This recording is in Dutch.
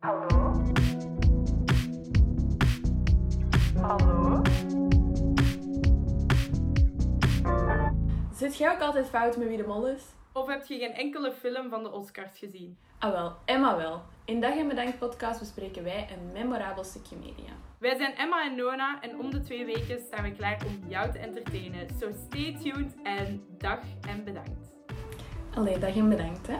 Hallo? Hallo? Zit jij ook altijd fout met wie de mol is? Of heb je geen enkele film van de Oscars gezien? Ah wel, Emma wel. In Dag en Bedankt podcast bespreken wij een memorabel stukje media. Wij zijn Emma en Nona en om de twee weken staan we klaar om jou te entertainen. So stay tuned en dag en bedankt. Allee, Dag en Bedankt hè.